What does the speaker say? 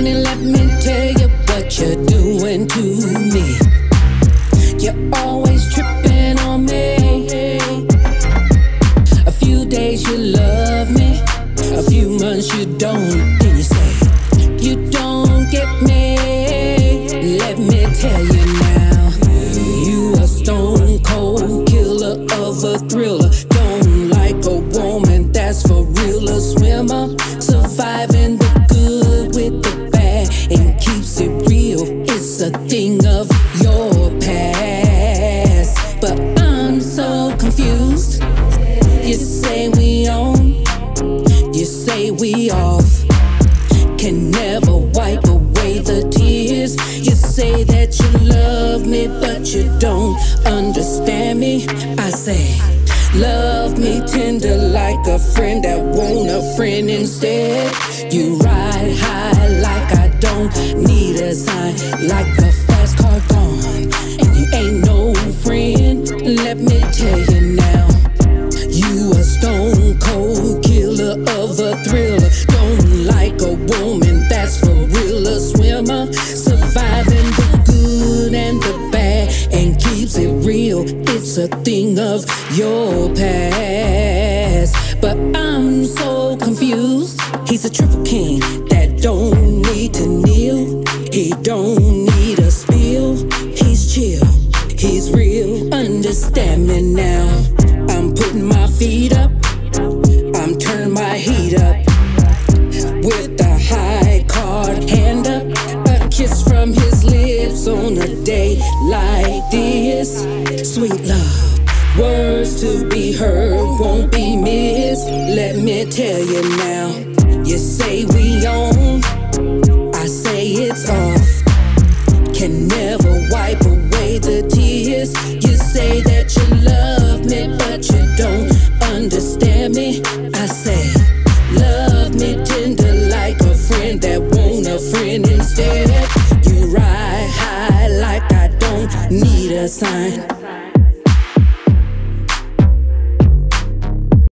Honey, let me tell you what you're doing to me. You're always tripping on me. A few days you love me, a few months you don't. Then you say, You don't get me. Let me tell you now, you a stone cold killer of a thriller. Don't like a woman that's for real, a swimmer, surviving. Your past. But I'm so confused. You say we on, you say we off. Can never wipe away the tears. You say that you love me, but you don't understand me. I say, love me tender like a friend that want a friend instead. You ride high like I don't need a sign, like a it. It's a thing of your past. But I'm so confused. He's a triple king that don't need to kneel. He don't need a spill. He's chill. He's real. Understand me now. I'm putting my feet up. I'm turning my heat up. With a high card hand up. A kiss from his lips on a day like this. Sweet love. Words to be heard won't be missed. Let me tell you now. You say we on. I say it's off can never wipe away the tears. You say that you love me, but you don't understand me. I say, love me tender like a friend that want a friend instead. You ride high like I don't need a sign.